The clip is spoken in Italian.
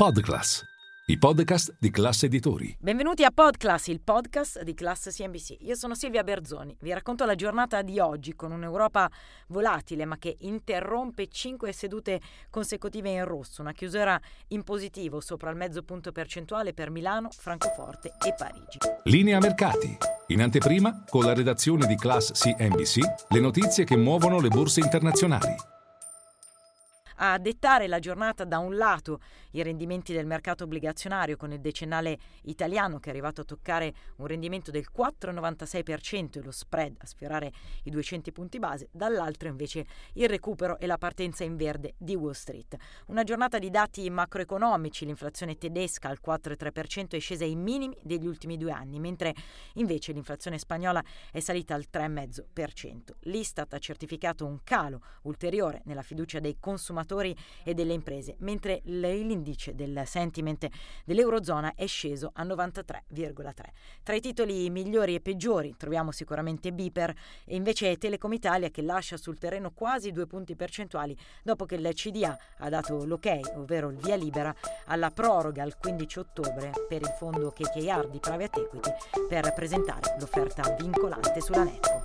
Podclass, i podcast di Class Editori. Benvenuti a Podclass, il podcast di Class CNBC. Io sono Silvia Berzoni. Vi racconto la giornata di oggi con un'Europa volatile ma che interrompe cinque sedute consecutive in rosso, una chiusura in positivo sopra il mezzo punto percentuale per Milano, Francoforte e Parigi. Linea mercati. In anteprima, con la redazione di Class CNBC, le notizie che muovono le borse internazionali a dettare la giornata da un lato i rendimenti del mercato obbligazionario con il decennale italiano che è arrivato a toccare un rendimento del 4,96% e lo spread a sfiorare i 200 punti base, dall'altro invece il recupero e la partenza in verde di Wall Street. Una giornata di dati macroeconomici, l'inflazione tedesca al 4,3% è scesa ai minimi degli ultimi due anni, mentre invece l'inflazione spagnola è salita al 3,5%. L'Istat ha certificato un calo ulteriore nella fiducia dei consumatori consumatori e delle imprese, mentre l'indice del sentiment dell'Eurozona è sceso a 93,3. Tra i titoli migliori e peggiori troviamo sicuramente Biper e invece Telecom Italia che lascia sul terreno quasi due punti percentuali dopo che il CDA ha dato l'ok, ovvero il via libera, alla proroga al 15 ottobre per il fondo KKR di Private Equity per presentare l'offerta vincolante sulla network.